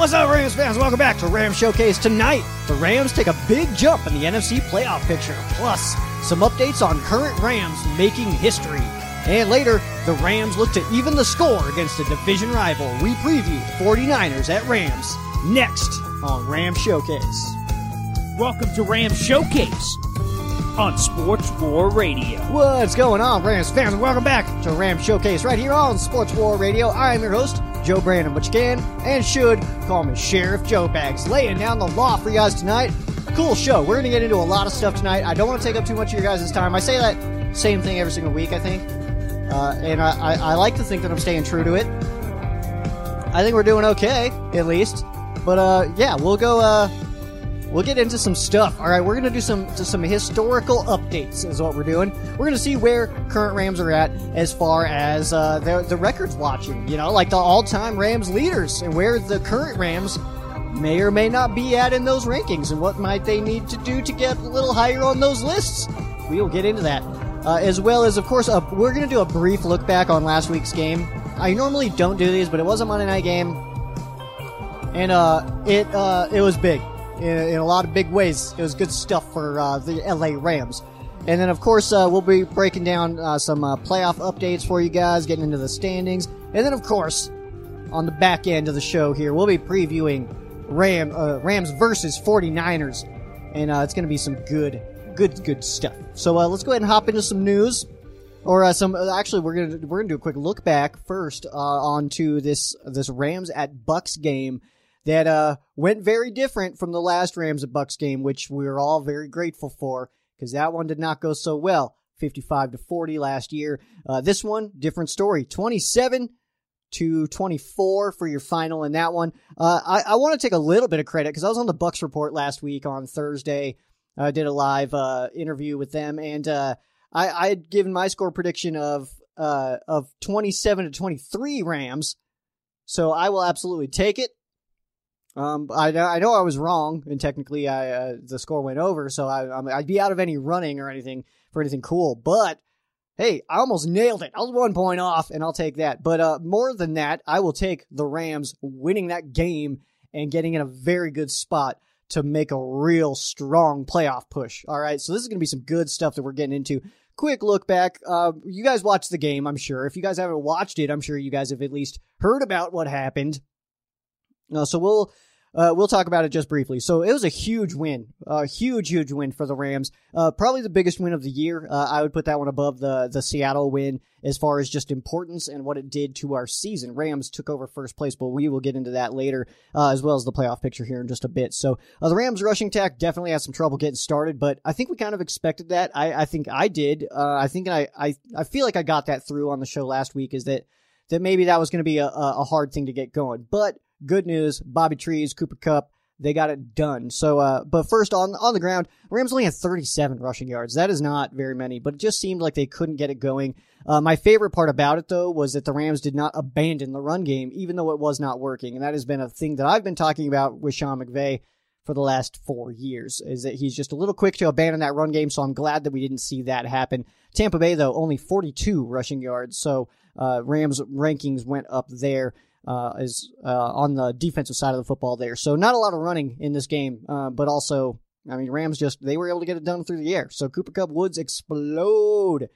What's up, Rams fans? Welcome back to Rams Showcase. Tonight, the Rams take a big jump in the NFC playoff picture, plus some updates on current Rams making history. And later, the Rams look to even the score against a division rival. We preview 49ers at Rams next on Rams Showcase. Welcome to Rams Showcase on Sports War Radio. What's going on, Rams fans? Welcome back to Rams Showcase right here on Sports War Radio. I am your host, Joe Brandon, but you can and should call me Sheriff Joe Bags, laying down the law for you guys tonight. Cool show. We're going to get into a lot of stuff tonight. I don't want to take up too much of your guys' time. I say that same thing every single week, I think. Uh, and I, I, I like to think that I'm staying true to it. I think we're doing okay, at least. But uh, yeah, we'll go. Uh, we'll get into some stuff. All right, we're gonna do some some historical updates. Is what we're doing. We're gonna see where current Rams are at as far as uh, the the records watching. You know, like the all time Rams leaders, and where the current Rams may or may not be at in those rankings, and what might they need to do to get a little higher on those lists. We will get into that. Uh, as well as, of course, uh, we're going to do a brief look back on last week's game. I normally don't do these, but it was a Monday night game, and uh, it uh, it was big in, in, a lot of big ways. It was good stuff for uh, the LA Rams. And then, of course, uh, we'll be breaking down uh, some uh, playoff updates for you guys, getting into the standings. And then, of course, on the back end of the show here, we'll be previewing Ram, uh, Rams versus 49ers. And uh, it's going to be some good, good, good stuff. So let's go ahead and hop into some news. Or some actually, we're gonna we're gonna do a quick look back first onto this this Rams at Bucks game that uh, went very different from the last Rams at Bucks game, which we are all very grateful for because that one did not go so well. 55 to 40 last year. Uh, this one, different story. 27 to 24 for your final in that one. Uh, I, I want to take a little bit of credit because I was on the Bucks report last week on Thursday. I did a live uh, interview with them, and uh, I, I had given my score prediction of uh, of 27 to 23 Rams. So I will absolutely take it. Um, I, I know I was wrong, and technically, I uh, the score went over, so I, I'd be out of any running or anything for anything cool. But hey, I almost nailed it. I was one point off, and I'll take that. But uh, more than that, I will take the Rams winning that game and getting in a very good spot to make a real strong playoff push. All right, so this is going to be some good stuff that we're getting into. Quick look back. Uh, you guys watched the game, I'm sure. If you guys haven't watched it, I'm sure you guys have at least heard about what happened. Uh, so we'll uh, we'll talk about it just briefly. So it was a huge win, a huge, huge win for the Rams. Uh, probably the biggest win of the year. Uh, I would put that one above the the Seattle win as far as just importance and what it did to our season. Rams took over first place, but we will get into that later, uh, as well as the playoff picture here in just a bit. So uh, the Rams rushing attack definitely had some trouble getting started, but I think we kind of expected that. I, I think I did. Uh, I think I, I I feel like I got that through on the show last week. Is that that maybe that was going to be a, a hard thing to get going, but Good news, Bobby Trees, Cooper Kupp, they got it done. So, uh, but first on on the ground, Rams only had 37 rushing yards. That is not very many, but it just seemed like they couldn't get it going. Uh, my favorite part about it though was that the Rams did not abandon the run game, even though it was not working, and that has been a thing that I've been talking about with Sean McVay for the last four years. Is that he's just a little quick to abandon that run game. So I'm glad that we didn't see that happen. Tampa Bay though only 42 rushing yards, so uh, Rams rankings went up there uh, is uh, on the defensive side of the football there. So not a lot of running in this game, uh, but also, I mean, Rams just they were able to get it done through the air. So Cooper Kupp Woods explode.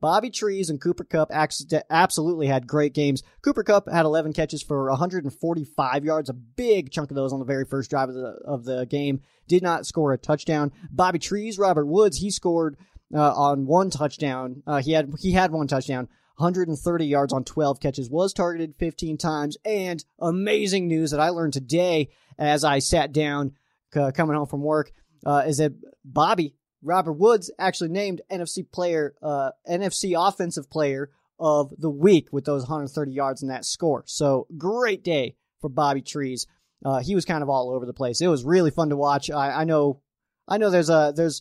Bobby Trees and Cooper Kupp absolutely had great games. Cooper Kupp had 11 catches for 145 yards, a big chunk of those on the very first drive of the of the game. Did not score a touchdown. Bobby Trees, Robert Woods, he scored uh, on one touchdown. Uh, he had he had one touchdown. 130 yards on 12 catches, was targeted 15 times, and amazing news that I learned today as I sat down uh, coming home from work uh, is that Bobby Robert Woods actually named NFC player, uh, NFC offensive player of the week with those 130 yards and that score. So great day for Bobby Trees. Uh, he was kind of all over the place. It was really fun to watch. I, I know, I know. There's a there's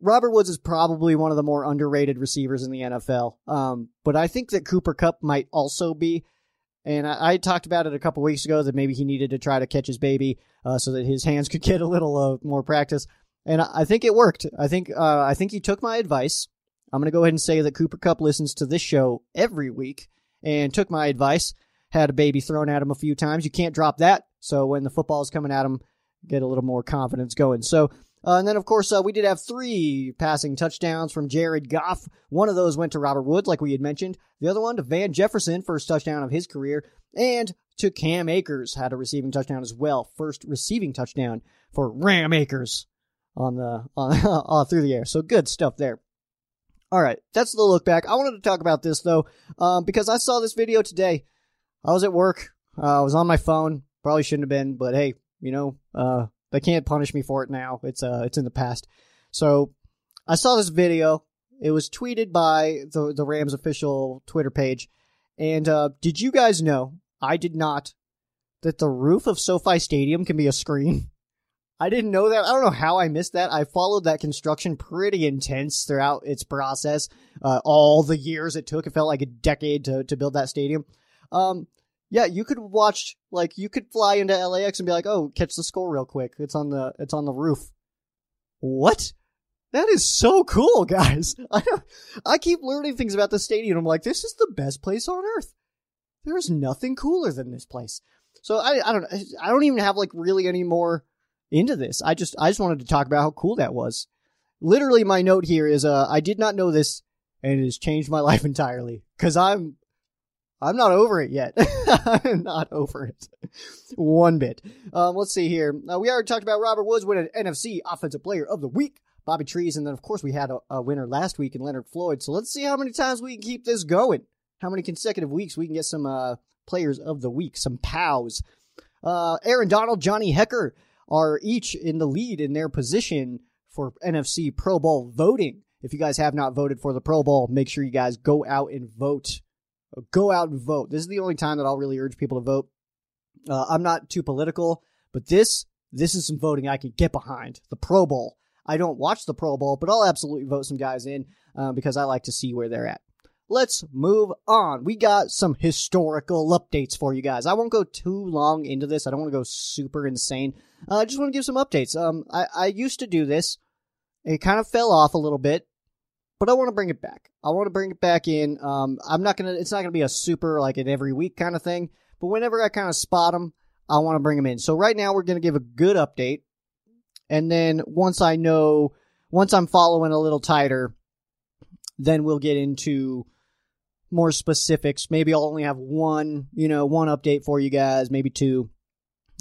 Robert Woods is probably one of the more underrated receivers in the NFL. Um, but I think that Cooper Kupp might also be. And I, I talked about it a couple weeks ago that maybe he needed to try to catch his baby uh, so that his hands could get a little uh, more practice. And I, I, think it worked. I think uh, I think he took my advice. I'm going to go ahead and say that Cooper Kupp listens to this show every week and took my advice. Had a baby thrown at him a few times. You can't drop that. So when the football is coming at him, get a little more confidence going. So uh, and then, of course, uh, we did have three passing touchdowns from Jared Goff. One of those went to Robert Woods, like we had mentioned. The other one to Van Jefferson, first touchdown of his career. And to Cam Akers, had a receiving touchdown as well. First receiving touchdown for Ram Akers on the on, uh, through the air. So good stuff there. All right, that's the look back. I wanted to talk about this though, um, because I saw this video today. I was at work. Uh, I was on my phone. Probably shouldn't have been, but hey, you know, uh, they can't punish me for it now. It's uh it's in the past. So I saw this video. It was tweeted by the the Rams official Twitter page. And uh did you guys know? I did not that the roof of SoFi Stadium can be a screen. I didn't know that. I don't know how I missed that. I followed that construction pretty intense throughout its process. Uh, all the years it took. It felt like a decade to, to build that stadium. Um, yeah, you could watch like you could fly into LAX and be like, "Oh, catch the score real quick. It's on the it's on the roof." What? That is so cool, guys. I I keep learning things about the stadium. I'm like, this is the best place on earth. There's nothing cooler than this place. So I I don't I don't even have like really any more into this. I just I just wanted to talk about how cool that was. Literally, my note here is uh I did not know this, and it has changed my life entirely because I'm I'm not over it yet. I'm not over it one bit. Um, let's see here. Uh, we already talked about Robert Woods winning NFC Offensive Player of the Week, Bobby Trees, and then of course we had a, a, winner last week in Leonard Floyd. So let's see how many times we can keep this going. How many consecutive weeks we can get some uh, Players of the Week, some POWs. Uh, Aaron Donald, Johnny Hekker are each in the lead in their position for NFC Pro Bowl voting. If you guys have not voted for the Pro Bowl, make sure you guys go out and vote go out and vote. This is the only time that I'll really urge people to vote. Uh, I'm not too political, but this this is some voting I can get behind. The Pro Bowl. I don't watch the Pro Bowl, but I'll absolutely vote some guys in uh, because I like to see where they're at. Let's move on. We got some historical updates for you guys. I won't go too long into this. I don't want to go super insane. Uh, I just want to give some updates. Um, I, I used to do this. It kind of fell off a little bit but I want to bring it back. I want to bring it back in. Um, I'm not gonna. It's not gonna be a super like an every week kind of thing. But whenever I kind of spot them, I want to bring them in. So right now we're gonna give a good update, and then once I know, once I'm following a little tighter, then we'll get into more specifics. Maybe I'll only have one, you know, one update for you guys, maybe two.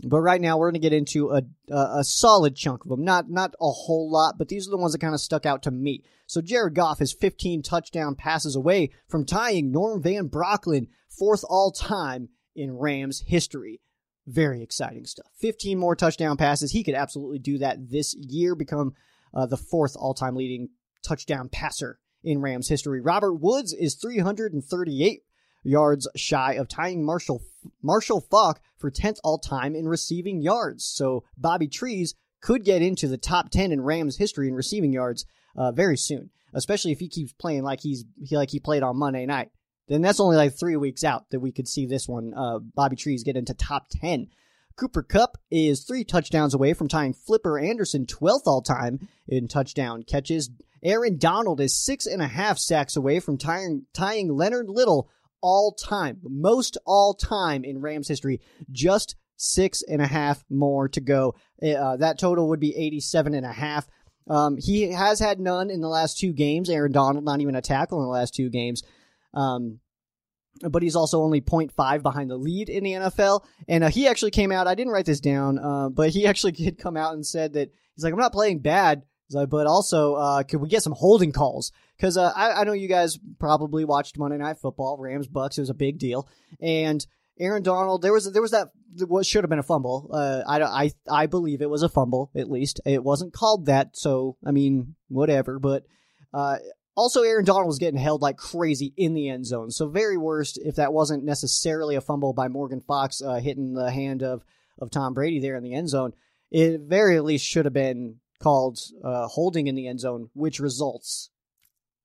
But right now we're going to get into a, a, solid chunk of them. Not not a whole lot, but these are the ones that kind of stuck out to me. So Jared Goff is 15 touchdown passes away from tying Norm Van Brocklin fourth all time in Rams history. Very exciting stuff. 15 more touchdown passes. He could absolutely do that this year, become uh, the fourth all time leading touchdown passer in Rams history. Robert Woods is 338 yards shy of tying Marshall Marshall Faulk for 10th all time in receiving yards. So Bobby Trees could get into the top 10 in Rams history in receiving yards uh, very soon, especially if he keeps playing like he's he, like he played on Monday night. Then that's only like three weeks out that we could see this one. Uh, Bobby Trees get into top 10. Cooper Kupp is three touchdowns away from tying Flipper Anderson 12th all time in touchdown catches. Aaron Donald is six and a half sacks away from tying, tying Leonard Little all time, most all time in Rams history. Just six and a half more to go. Uh, that total would be 87 and a half. Um, he has had none in the last two games. Aaron Donald, not even a tackle in the last two games. Um, but he's also only 0.5 behind the lead in the NFL. And uh, he actually came out, I didn't write this down, uh, but he actually did come out and said that he's like, I'm not playing bad. But also, uh, could we get some holding calls? Because uh, I, I know you guys probably watched Monday Night Football, Rams Bucks. It was a big deal, and Aaron Donald. There was there was that what should have been a fumble. Uh, I I I believe it was a fumble. At least it wasn't called that. So I mean, whatever. But uh, also, Aaron Donald was getting held like crazy in the end zone. So very worst if that wasn't necessarily a fumble by Morgan Fox uh, hitting the hand of of Tom Brady there in the end zone. It very at least should have been called uh, holding in the end zone, which results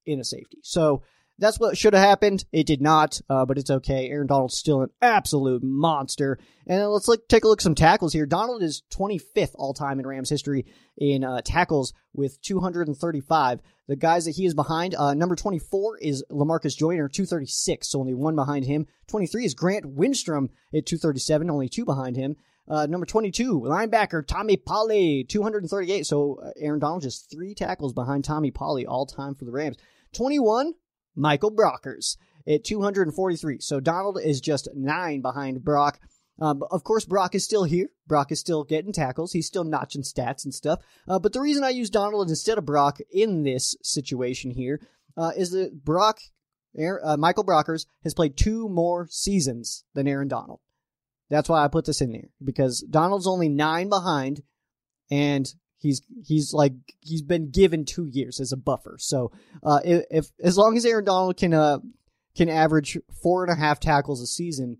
in a safety. So that's what should have happened. It did not, uh, but it's okay. Aaron Donald's still an absolute monster. And let's look, take a look at some tackles here. Donald is 25th all time in Rams history in uh, tackles with 235. The guys that he is behind, uh, number 24 is Lamarcus Joyner, 236, so only one behind him. 23 is Grant Wistrom at 237, only two behind him. Uh, number 22, linebacker Tommy Polley, 238. So uh, Aaron Donald just three tackles behind Tommy Polley all time for the Rams. 21, Michael Brockers at 243. So Donald is just nine behind Brock. Um, of course, Brock is still here. Brock is still getting tackles. He's still notching stats and stuff. Uh, but the reason I use Donald instead of Brock in this situation here uh, is that Brock, uh, Michael Brockers, has played two more seasons than Aaron Donald. That's why I put this in there because Donald's only nine behind, and he's he's like he's been given two years as a buffer. So uh, if, if as long as Aaron Donald can uh, can average four and a half tackles a season,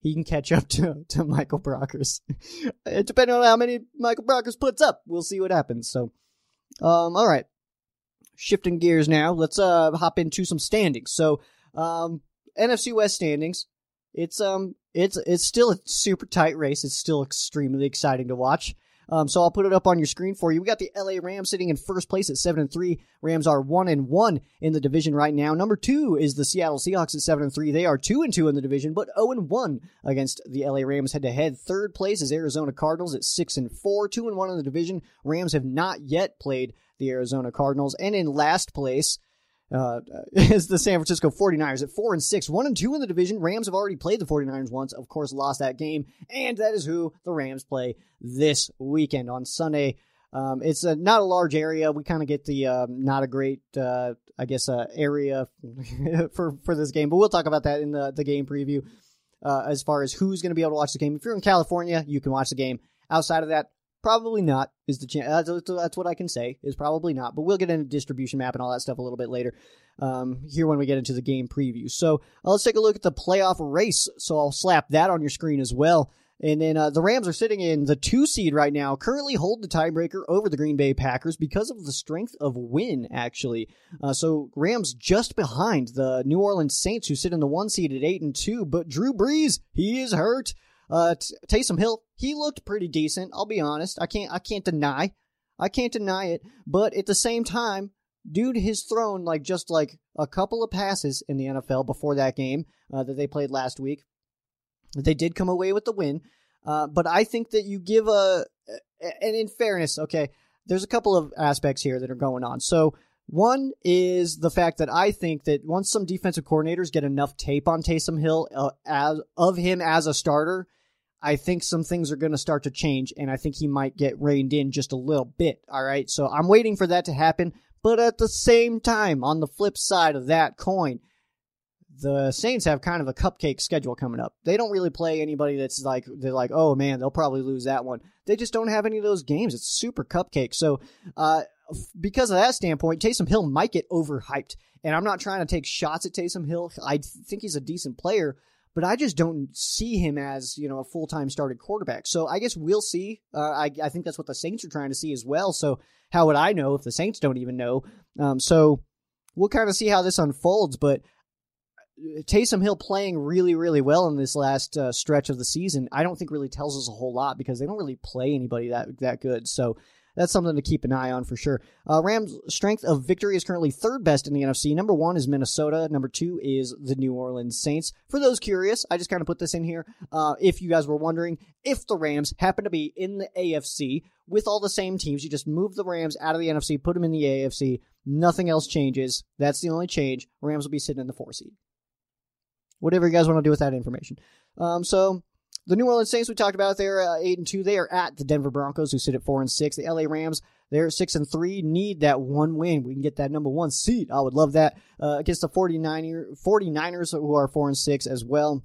he can catch up to to Michael Brockers. Depending on how many Michael Brockers puts up, we'll see what happens. So, um, all right, shifting gears now. Let's uh hop into some standings. So, um, NFC West standings. It's um it's it's still a super tight race. It's still extremely exciting to watch. Um, so I'll put it up on your screen for you. We got the LA Rams sitting in first place at seven and three. Rams are one and one in the division right now. Number two is the Seattle Seahawks at seven and three. They are two and two in the division, but zero and one against the LA Rams head to head. Third place is Arizona Cardinals at six and four, two and one in the division. Rams have not yet played the Arizona Cardinals, and in last place uh, is the San Francisco 49ers at 4 and 6, 1 and 2 in the division. Rams have already played the 49ers once, of course, lost that game, and that is who the Rams play this weekend on Sunday. Um, it's a, not a large area. We kind of get the uh, not a great, uh, I guess, uh, area for for this game, but we'll talk about that in the the game preview. Uh, as far as who's going to be able to watch the game, if you're in California, you can watch the game. Outside of that, Probably not is the chance. That's, that's, what I can say is probably not. But we'll get into distribution map and all that stuff a little bit later. Um, here when we get into the game preview. So uh, let's take a look at the playoff race. So I'll slap that on your screen as well. And then uh, the Rams are sitting in the two seed right now, currently hold the tiebreaker over the Green Bay Packers because of the strength of win, actually. Uh, so Rams just behind the New Orleans Saints, who sit in the one seed at eight and two. But Drew Brees, he is hurt. Uh, Taysom Hill, he looked pretty decent. I'll be honest. I can't, I can't deny, I can't deny it. But at the same time, dude has thrown like just like a couple of passes in the NFL before that game uh, that they played last week. They did come away with the win. Uh, but I think that you give a, and in fairness, okay, there's a couple of aspects here that are going on. So one is the fact that I think that once some defensive coordinators get enough tape on Taysom Hill uh, as of him as a starter, I think some things are going to start to change, and I think he might get reined in just a little bit. All right, so I'm waiting for that to happen. But at the same time, on the flip side of that coin, the Saints have kind of a cupcake schedule coming up. They don't really play anybody that's like they're like, oh man, they'll probably lose that one. They just don't have any of those games. It's super cupcake. So, uh, because of that standpoint, Taysom Hill might get overhyped. And I'm not trying to take shots at Taysom Hill. I think he's a decent player, but I just don't see him as you know a full time started quarterback. So I guess we'll see. Uh, I I think that's what the Saints are trying to see as well. So how would I know if the Saints don't even know? Um, so we'll kind of see how this unfolds, but. Taysom Hill playing really, really well in this last uh, stretch of the season, I don't think really tells us a whole lot because they don't really play anybody that that good. So that's something to keep an eye on for sure. Uh, Rams' strength of victory is currently third best in the NFC. Number one is Minnesota. Number two is the New Orleans Saints. For those curious, I just kind of put this in here. Uh, if you guys were wondering, if the Rams happen to be in the AFC with all the same teams, you just move the Rams out of the NFC, put them in the AFC. Nothing else changes. That's the only change. Rams will be sitting in the four seed whatever you guys want to do with that information. Um, so the New Orleans Saints we talked about, they're uh, eight and two. They are at the Denver Broncos, who sit at four and six. The LA Rams, they're six and three. Need that one win. We can get that number one seed. I would love that uh, against the 49er, 49ers, who are four and six as well.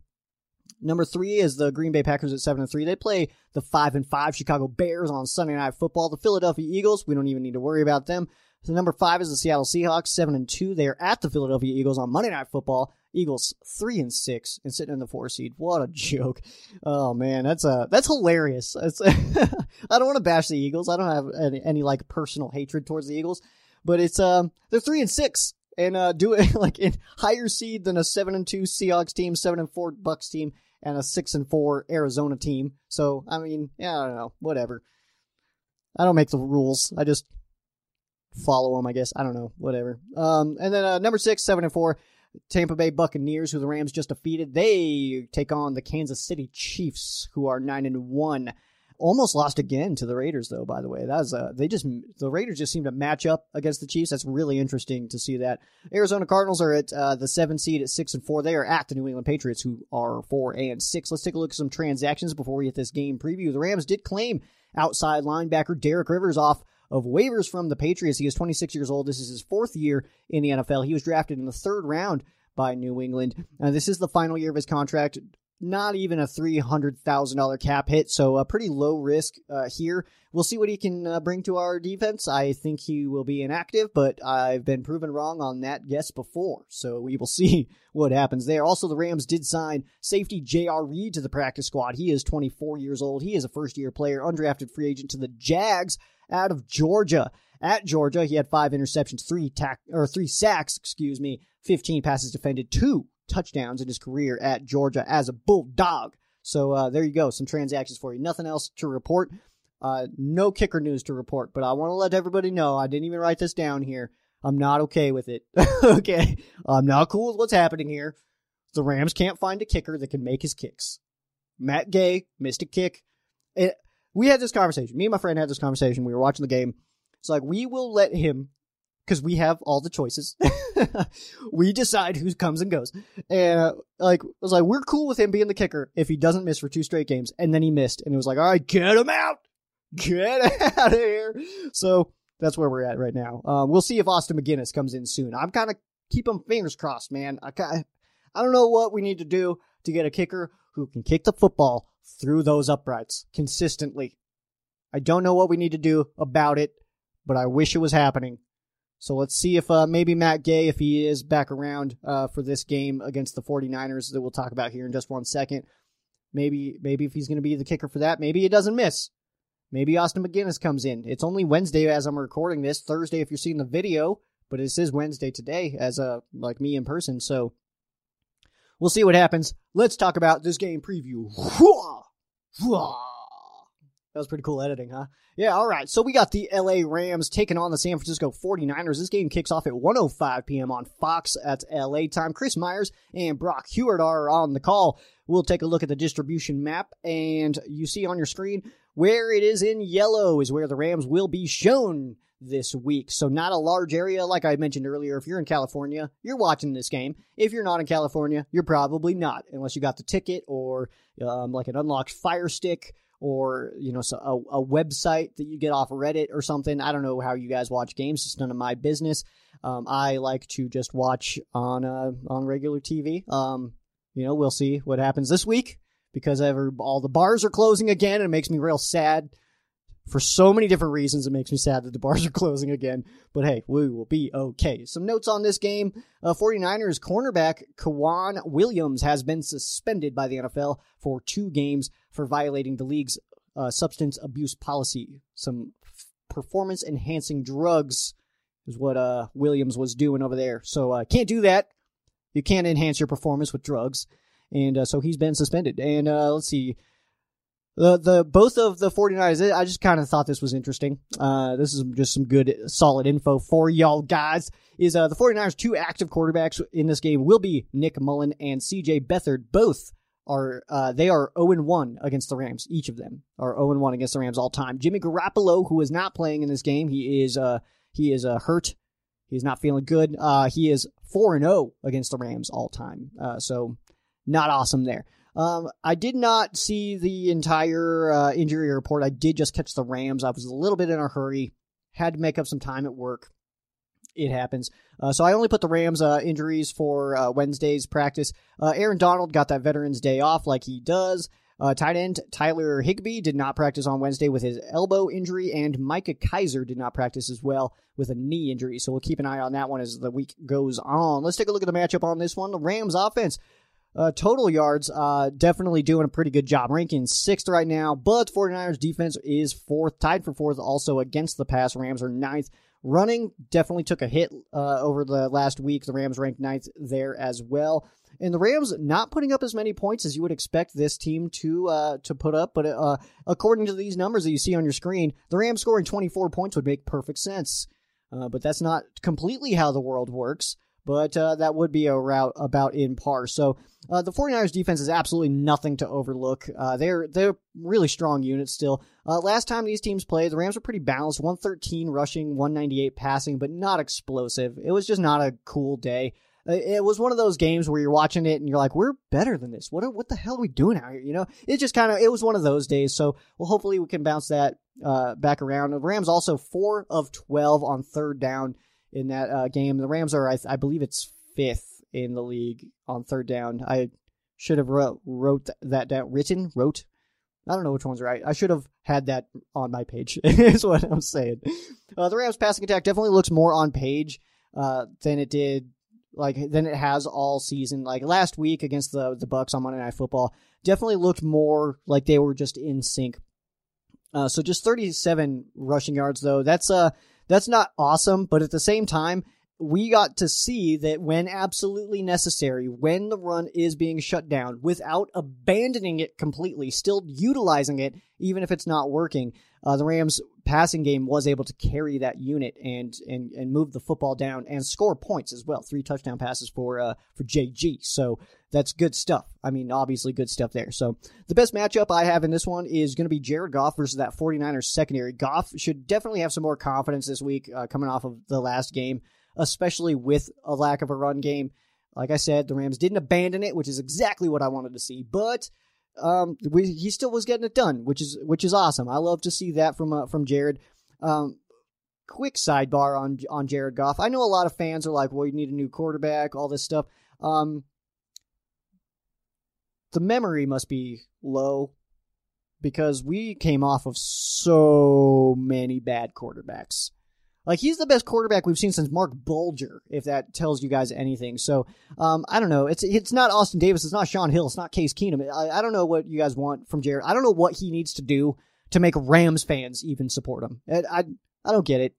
Number three is the Green Bay Packers at seven and three. They play the five and five Chicago Bears on Sunday Night Football. The Philadelphia Eagles, we don't even need to worry about them. So number five is the Seattle Seahawks, seven and two. They are at the Philadelphia Eagles on Monday Night Football. Eagles three and six and sitting in the four seed. What a joke! Oh man, that's a that's hilarious. That's, I don't want to bash the Eagles. I don't have any, any like personal hatred towards the Eagles, but it's um they're three and six and uh do it like in higher seed than a seven and two Seahawks team, seven and four Bucks team, and a six and four Arizona team. So I mean, yeah, I don't know, whatever. I don't make the rules. I just follow them, I guess. I don't know, whatever. Um, and then uh, number six, seven and four, Tampa Bay Buccaneers, who the Rams just defeated. They take on the Kansas City Chiefs, who are nine and one. Almost lost again to the Raiders, though. By the way, that was uh, they just the Raiders just seem to match up against the Chiefs. That's really interesting to see that. Arizona Cardinals are at uh, the seven seed at six and four. They are at the New England Patriots, who are four and six. Let's take a look at some transactions before we get this game preview. The Rams did claim outside linebacker Derek Rivers off of waivers from the Patriots. He is 26 years old. This is his fourth year in the NFL. He was drafted in the third round by New England. Uh, this is the final year of his contract. Not even a $300,000 cap hit, so a pretty low risk uh, here. We'll see what he can uh, bring to our defense. I think he will be inactive, but I've been proven wrong on that guess before, so we will see what happens there. Also, the Rams did sign safety J.R. Reed to the practice squad. He is 24 years old. He is a first year player, undrafted free agent to the Jags out of Georgia. At Georgia, he had five interceptions, three tack or three sacks, excuse me, 15 passes defended, two touchdowns in his career at Georgia as a Bulldog. So uh, there you go, some transactions for you. Nothing else to report. Uh, no kicker news to report, but I want to let everybody know I didn't even write this down here. I'm not okay with it. okay, I'm not cool with what's happening here. The Rams can't find a kicker that can make his kicks. Matt Gay missed a kick. It, we had this conversation. Me and my friend had this conversation. We were watching the game. It's like we will let him because we have all the choices. we decide who comes and goes. And uh, like, I was like, we're cool with him being the kicker if he doesn't miss for two straight games. And then he missed. And it was like, all right, get him out. Get out of here. So that's where we're at right now. Uh, we'll see if Austin MacGinnis comes in soon. I'm kind of keeping fingers crossed, man. I, I don't know what we need to do to get a kicker who can kick the football through those uprights consistently. I don't know what we need to do about it, but I wish it was happening. So let's see if uh, maybe Matt Gay, if he is back around uh, for this game against the 49ers that we'll talk about here in just one second. Maybe maybe if he's going to be the kicker for that, maybe he doesn't miss. Maybe Austin MacGinnis comes in. It's only Wednesday as I'm recording this. Thursday if you're seeing the video, but this is Wednesday today as a uh, like me in person. So we'll see what happens. Let's talk about this game preview. That was pretty cool editing, huh? Yeah, all right. So we got the LA Rams taking on the San Francisco 49ers. This game kicks off at 1:05 p.m. on Fox at LA time. Chris Myers and Brock Huard are on the call. We'll take a look at the distribution map and you see on your screen where it is in yellow is where the Rams will be shown this week. So not a large area like I mentioned earlier. If you're in California, you're watching this game. If you're not in California, you're probably not unless you got the ticket or um, like an unlocked fire stick or you know a, a, website that you get off Reddit or something. I don't know how you guys watch games. It's none of my business. Um, I like to just watch on uh, on regular TV. Um, you know, we'll see what happens this week because ever all the bars are closing again, and it makes me real sad. For so many different reasons. It makes me sad that the bars are closing again. But hey, we will be okay. Some notes on this game. Uh, 49ers cornerback K'Waun Williams has been suspended by the NFL for two games for violating the league's uh, substance abuse policy. Some f- performance enhancing drugs is what uh, Williams was doing over there. So uh, can't do that. You can't enhance your performance with drugs. And uh, so he's been suspended. And uh, let's see. The the both of the 49ers, I just kind of thought this was interesting. Uh, this is just some good, solid info for y'all guys. Is uh, the 49ers two active quarterbacks in this game will be Nick Mullen and CJ Beathard. Both are uh, they are 0 1 against the Rams. Each of them are 0 1 against the Rams all time. Jimmy Garoppolo, who is not playing in this game, he is uh he is uh, hurt. He's not feeling good. Uh, he is 4 0 against the Rams all time. Uh, so not awesome there. Um, I did not see the entire uh, injury report. I did just catch the Rams. I was a little bit in a hurry, had to make up some time at work. It happens. Uh, so I only put the Rams uh, injuries for uh, Wednesday's practice. Uh, Aaron Donald got that Veterans Day off like he does. Uh, tight end Tyler Higbee did not practice on Wednesday with his elbow injury, and Micah Kiser did not practice as well with a knee injury. So we'll keep an eye on that one as the week goes on. Let's take a look at the matchup on this one. The Rams offense uh, total yards, uh, definitely doing a pretty good job. Ranking sixth right now, but 49ers defense is fourth, tied for fourth also against the pass. Rams are ninth. Running definitely took a hit uh, over the last week. The Rams ranked ninth there as well. And the Rams not putting up as many points as you would expect this team to uh, to put up, but uh, according to these numbers that you see on your screen, the Rams scoring 24 points would make perfect sense. Uh, but that's not completely how the world works but uh, that would be a route about in par. So uh, the 49ers defense is absolutely nothing to overlook. Uh, they're they're really strong units still. Uh, last time these teams played, the Rams were pretty balanced 113 rushing, 198 passing, but not explosive. It was just not a cool day. Uh, it was one of those games where you're watching it and you're like, we're better than this. What what the hell are we doing out here? You know, it just kind of it was one of those days. So well, hopefully we can bounce that uh, back around. The Rams also four of 12 on third down in that uh, game. The Rams are, I, I, believe, it's fifth in the league on third down. I should have wrote wrote that down, written, wrote. I don't know which one's right. I should have had that on my page. is what I'm saying. Uh, the Rams passing attack definitely looks more on page uh, than it did, like than it has all season. Like last week against the the Bucks on Monday Night Football, definitely looked more like they were just in sync. Uh, so just 37 rushing yards though. That's uh that's not awesome, but at the same time, we got to see that when absolutely necessary, when the run is being shut down, without abandoning it completely, still utilizing it, even if it's not working, uh, the Rams passing game was able to carry that unit and and and move the football down and score points as well. Three touchdown passes for uh, for JG. So that's good stuff. I mean, obviously good stuff there. So the best matchup I have in this one is going to be Jared Goff versus that 49ers secondary. Goff should definitely have some more confidence this week uh, coming off of the last game especially with a lack of a run game. Like I said, the Rams didn't abandon it, which is exactly what I wanted to see. But um, we, he still was getting it done, which is which is awesome. I love to see that from uh, from Jared. Um, quick sidebar on on Jared Goff. I know a lot of fans are like, "Well, you need a new quarterback," all this stuff. Um, the memory must be low because we came off of so many bad quarterbacks. Like he's the best quarterback we've seen since Marc Bulger, if that tells you guys anything. So um, I don't know. It's it's not Austin Davis. It's not Shaun Hill. It's not Case Keenum. I, I don't know what you guys want from Jared. I don't know what he needs to do to make Rams fans even support him. I I, I don't get it.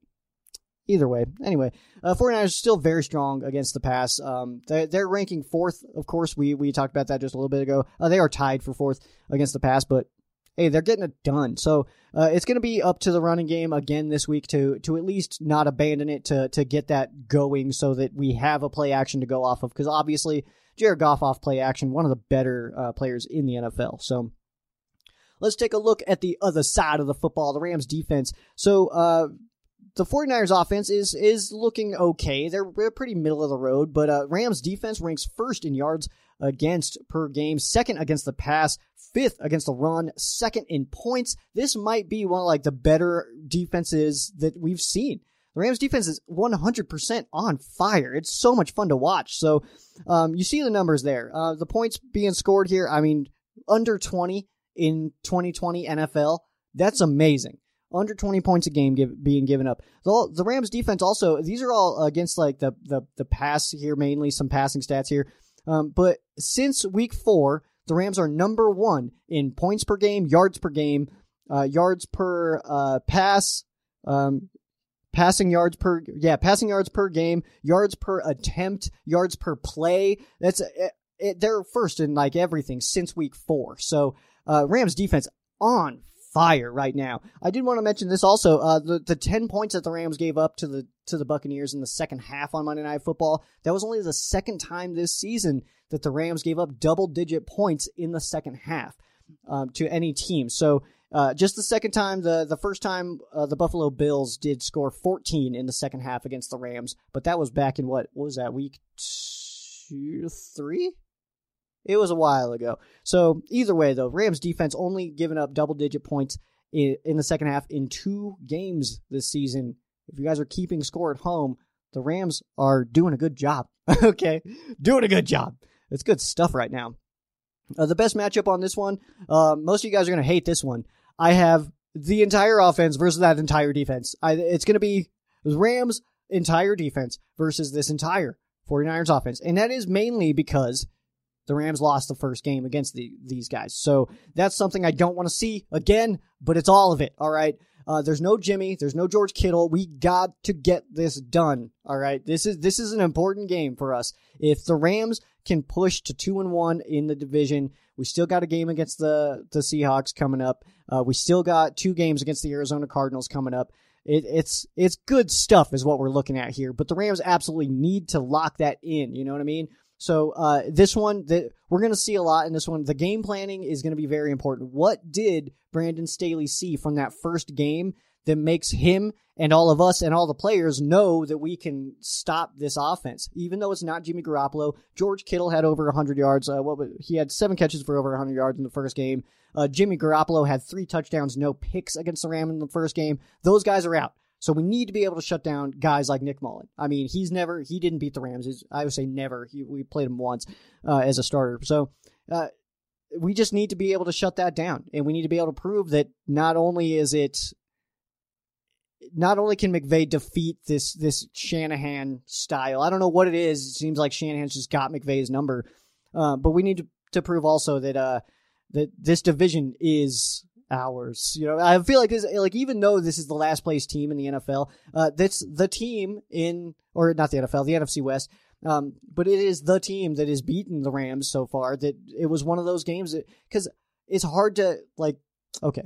Either way. Anyway, uh, 49ers still very strong against the pass. Um, they're, they're ranking fourth. Of course, we, we talked about that just a little bit ago. Uh, they are tied for fourth against the pass, but hey, they're getting it done. So uh, it's going to be up to the running game again this week to to at least not abandon it to to get that going, so that we have a play action to go off of. Because obviously, Jared Goff off play action, one of the better uh, players in the NFL. So. Let's take a look at the other side of the football, the Rams defense. So, uh, the 49ers offense is is looking okay. They're, they're pretty middle of the road, but uh, Rams defense ranks first in yards against per game, second against the pass, fifth against the run, second in points. This might be one of like the better defenses that we've seen. The Rams defense is 100% on fire. It's so much fun to watch. So, um, you see the numbers there. Uh, the points being scored here, I mean, under 20 in 2020 NFL. That's amazing. under 20 points a game give, being given up. The, the Rams defense also, these are all against like the, the, the pass here, mainly some passing stats here. Um, but since week four, the Rams are number one in points per game, yards per game, uh, yards per uh, pass, um, passing yards per yeah, passing yards per game, yards per attempt, yards per play. That's it, it, they're first in like everything since week four. So uh, Rams defense on fire right now. I did want to mention this also. Uh, the the ten points that the Rams gave up to the to the Buccaneers in the second half on Monday Night Football. That was only the second time this season that the Rams gave up double digit points in the second half um, to any team. So. Uh, just the second time, the the first time uh, the Buffalo Bills did score 14 in the second half against the Rams, but that was back in what, what was that week two, three? It was a while ago. So either way, though, Rams defense only given up double digit points in, in the second half in two games this season. If you guys are keeping score at home, the Rams are doing a good job. okay, doing a good job. It's good stuff right now. Uh, the best matchup on this one, uh, most of you guys are going to hate this one. I have the entire offense versus that entire defense. I, it's going to be Rams' entire defense versus this entire 49ers offense. And that is mainly because the Rams lost the first game against the, these guys. So that's something I don't want to see again, but it's all of it. All right. Uh, there's no Jimmy. There's no George Kittle. We got to get this done. All right. This is, this is an important game for us. If the Rams can push to two and one in the division, we still got a game against the, the Seahawks coming up. Uh, we still got two games against the Arizona Cardinals coming up. It, it's it's good stuff is what we're looking at here, but the Rams absolutely need to lock that in. You know what I mean? So uh, this one, that we're going to see a lot in this one. The game planning is going to be very important. What did Brandon Staley see from that first game that makes him and all of us and all the players know that we can stop this offense, even though it's not Jimmy Garoppolo. George Kittle had over 100 yards. Uh, what he had seven catches for over 100 yards in the first game. Uh, Jimmy Garoppolo had three touchdowns, no picks against the Rams in the first game. Those guys are out. So we need to be able to shut down guys like Nick Mullen. I mean, he's never, he didn't beat the Rams. He's, I would say never. He, we played him once uh, as a starter. So uh, we just need to be able to shut that down. And we need to be able to prove that not only is it, not only can McVay defeat this this Shanahan style. I don't know what it is. It seems like Shanahan's just got McVay's number. Uh, but we need to, to prove also that uh, that this division is ours. You know, I feel like this, like even though this is the last place team in the NFL, uh, that's the team in or not the NFL, the NFC West. Um, but it is the team that has beaten the Rams so far. That it was one of those games because it's hard to like. Okay,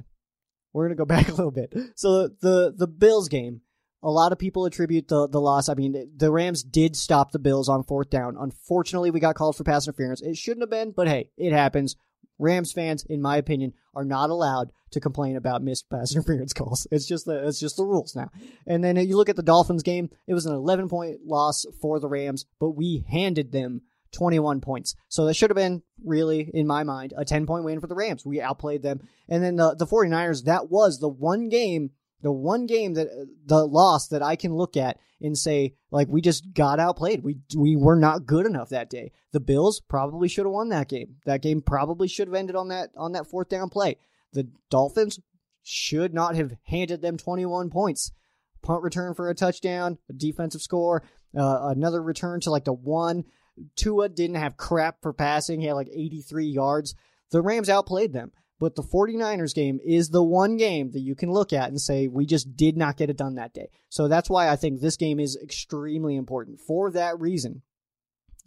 we're gonna go back a little bit. So the the Bills game. A lot of people attribute the, the loss. I mean, the Rams did stop the Bills on fourth down. Unfortunately, we got called for pass interference. It shouldn't have been, but hey, it happens. Rams fans, in my opinion, are not allowed to complain about missed pass interference calls. It's just the it's just the rules now. And then you look at the Dolphins game; it was an 11 point loss for the Rams, but we handed them 21 points. So that should have been really, in my mind, a 10 point win for the Rams. We outplayed them. And then the the 49ers, that was the one game the one game that the loss that I can look at and say like we just got outplayed. We we were not good enough that day. The Bills probably should have won that game. That game probably should have ended on that on that fourth down play. The Dolphins should not have handed them 21 points. Punt return for a touchdown, a defensive score, uh, another return to like the one. Tua didn't have crap for passing. He had like 83 yards. The Rams outplayed them. But the 49ers game is the one game that you can look at and say, we just did not get it done that day. So that's why I think this game is extremely important for that reason.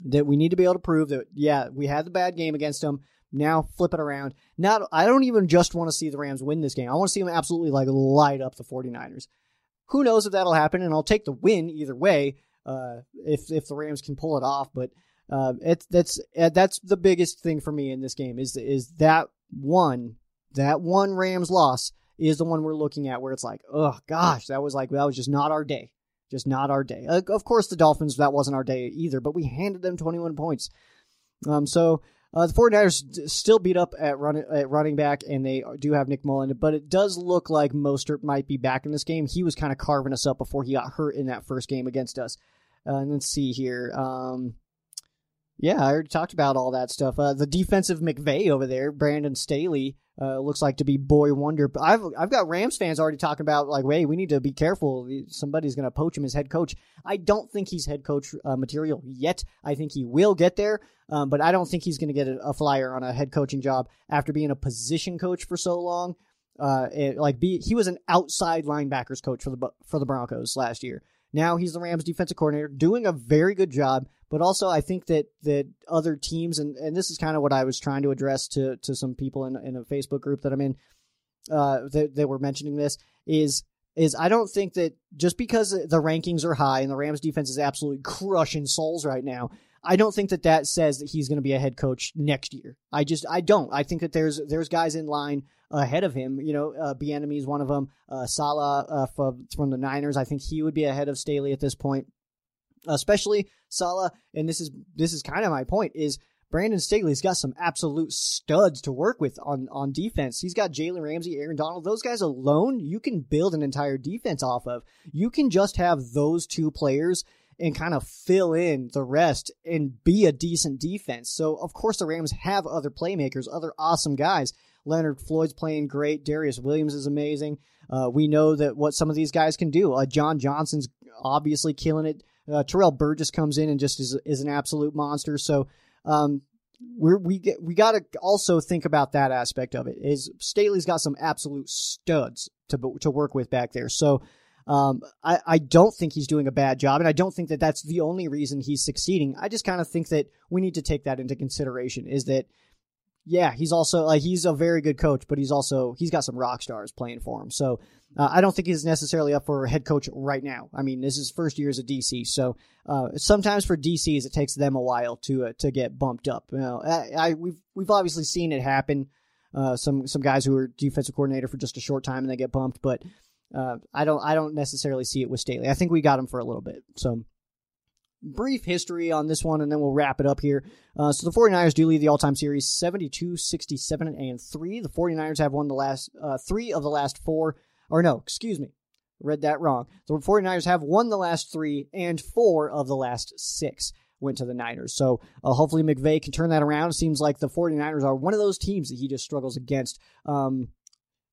That we need to be able to prove that, yeah, we had the bad game against them. Now flip it around. Not, I don't even just want to see the Rams win this game. I want to see them absolutely like light up the 49ers. Who knows if that'll happen? And I'll take the win either way. Uh, if if the Rams can pull it off, but uh, that's that's the biggest thing for me in this game is is that one, that one Rams loss is the one we're looking at where it's like, oh gosh, that was like that was just not our day, just not our day. Uh, of course, the Dolphins that wasn't our day either, but we handed them 21 points. Um, so uh, the 49ers still beat up at, run, at running back, and they do have Nick Mullen, but it does look like Mostert might be back in this game. He was kind of carving us up before he got hurt in that first game against us. Uh, and let's see here. Um, Yeah, I already talked about all that stuff. Uh, the defensive McVay over there, Brandon Staley, uh, looks like to be boy wonder. I've I've got Rams fans already talking about like, wait, we need to be careful. Somebody's going to poach him as head coach. I don't think he's head coach uh, material yet. I think he will get there, um, but I don't think he's going to get a, a, flyer on a head coaching job after being a position coach for so long. Uh, it, like be he was an outside linebackers coach for the for the Broncos last year. Now he's the Rams defensive coordinator, doing a very good job. But also, I think that that other teams, and, and this is kind of what I was trying to address to to some people in, in a Facebook group that I'm in, uh, that, that were mentioning this is is I don't think that just because the rankings are high and the Rams defense is absolutely crushing souls right now, I don't think that that says that he's going to be a head coach next year. I just I don't. I think that there's there's guys in line ahead of him. You know, uh, Bieniemy is one of them. Uh, Saleh uh, from, from the Niners, I think he would be ahead of Staley at this point. Especially Saleh, and this is this is kind of my point is Brandon Staley's got some absolute studs to work with on, on defense. He's got Jalen Ramsey, Aaron Donald. Those guys alone, you can build an entire defense off of. You can just have those two players and kind of fill in the rest and be a decent defense. So, of course, the Rams have other playmakers, other awesome guys. Leonard Floyd's playing great. Darious Williams is amazing. Uh, we know that what some of these guys can do. Uh, John Johnson's obviously killing it. Uh, Terrell Burgess comes in and just is, is an absolute monster. So, um, we're, we get, we got to also think about that aspect of it. Is Staley's got some absolute studs to to work with back there. So, um, I, I don't think he's doing a bad job, and I don't think that that's the only reason he's succeeding. I just kind of think that we need to take that into consideration. Is that yeah, he's also like he's a very good coach, but he's also he's got some rock stars playing for him. So uh, I don't think he's necessarily up for head coach right now. I mean, this is first year as a DC, so uh, sometimes for DCs it takes them a while to uh, to get bumped up. You know, I, I, we've we've obviously seen it happen. Uh, some some guys who are defensive coordinator for just a short time and they get bumped, but uh, I don't I don't necessarily see it with Staley. I think we got him for a little bit. So brief history on this one and then we'll wrap it up here. Uh, so the 49ers do lead the all-time series 72, 67, and 3. The 49ers have won the last uh, three of the last four. Or no, excuse me. Read that wrong. The 49ers have won the last three and four of the last six went to the Niners. So uh, hopefully McVay can turn that around. It seems like the 49ers are one of those teams that he just struggles against. Um,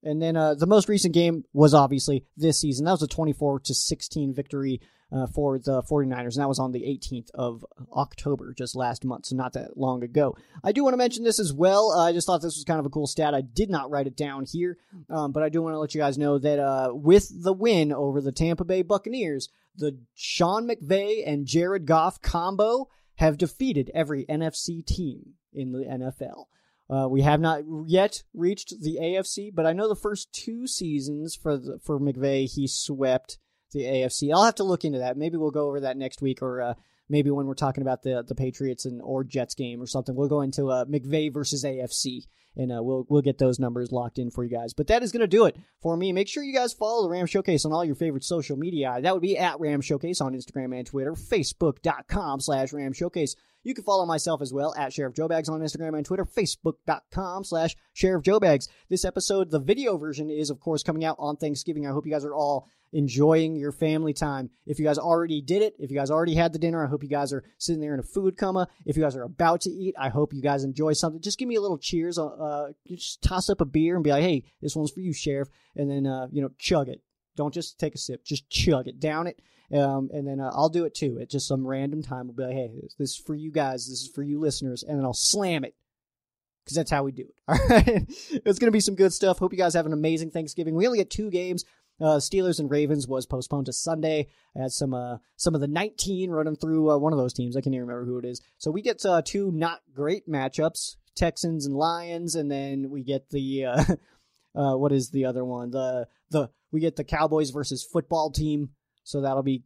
and then uh, the most recent game was obviously this season. That was a 24 to 16 victory uh, for the 49ers, and that was on the 18th of October, just last month, so not that long ago. I do want to mention this as well. Uh, I just thought this was kind of a cool stat. I did not write it down here, um, but I do want to let you guys know that uh, with the win over the Tampa Bay Buccaneers, the Sean McVay and Jared Goff combo have defeated every NFC team in the NFL. Uh, we have not yet reached the AFC, but I know the first two seasons for the, for McVay he swept the AFC. I'll have to look into that. Maybe we'll go over that next week, or uh, maybe when we're talking about the the Patriots and or Jets game or something, we'll go into uh, McVay versus AFC, and uh, we'll we'll get those numbers locked in for you guys. But that is going to do it for me. Make sure you guys follow the Ram Showcase on all your favorite social media. That would be at Ram Showcase on Instagram and Twitter, Facebook.com slash Ram Showcase. You can follow myself as well at Sheriff Joe Bags on Instagram and Twitter, Facebook.com slash Sheriff Joe Bags. This episode, the video version, is of course coming out on Thanksgiving. I hope you guys are all enjoying your family time. If you guys already did it, if you guys already had the dinner, I hope you guys are sitting there in a food coma. If you guys are about to eat, I hope you guys enjoy something. Just give me a little cheers. Uh, uh just toss up a beer and be like, hey, this one's for you, Sheriff. And then, uh, you know, chug it. Don't just take a sip, just chug it, down it. Um, and then uh, I'll do it too at just some random time. I'll be like, hey, this is for you guys. This is for you listeners. And then I'll slam it because that's how we do it. All right. it's going to be some good stuff. Hope you guys have an amazing Thanksgiving. We only get two games. Uh, Steelers and Ravens was postponed to Sunday. I had some uh, some of the 19 running through uh, one of those teams. I can't even remember who it is. So we get uh, two not great matchups: Texans and Lions, and then we get the uh, uh, what is the other one? The the we get the Cowboys versus football team. So that'll be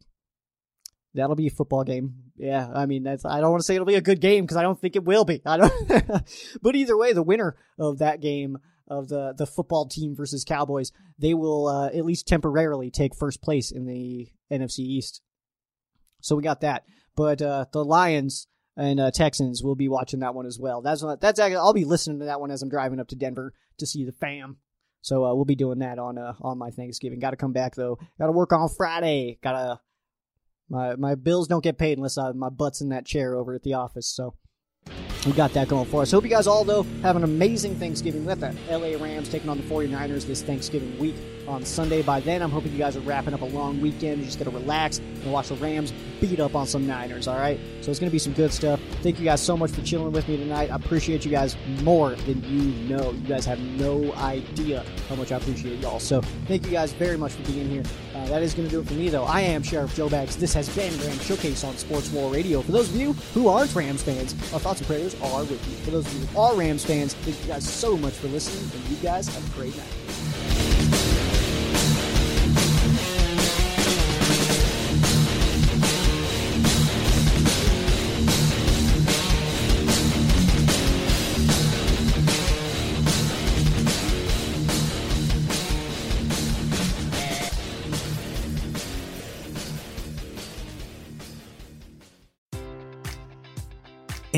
that'll be a football game. Yeah, I mean that's I don't want to say it'll be a good game because I don't think it will be. I don't. but either way, the winner of that game of the the football team versus Cowboys, they will uh, at least temporarily take first place in the NFC East. So we got that. But uh, the Lions and uh, Texans will be watching that one as well. That's what, that's I'll be listening to that one as I'm driving up to Denver to see the fam. So uh, we'll be doing that on uh, on my Thanksgiving. Got to come back though. Got to work on Friday. Got to my my bills don't get paid unless I, my butt's in that chair over at the office. So we got that going for us. Hope you guys all, though, have an amazing Thanksgiving. We got the LA Rams taking on the 49ers this Thanksgiving week on Sunday. By then, I'm hoping you guys are wrapping up a long weekend. You're just going to relax and watch the Rams beat up on some Niners, all right? So it's going to be some good stuff. Thank you guys so much for chilling with me tonight. I appreciate you guys more than you know. You guys have no idea how much I appreciate y'all. So thank you guys very much for being here. Uh, that is going to do it for me, though. I am Sheriff Joe Bags. This has been Ram Showcase on Sports War Radio. For those of you who aren't Rams fans, our thoughts and prayers are with you. For those of you who are Rams fans, thank you guys so much for listening, and you guys have a great night.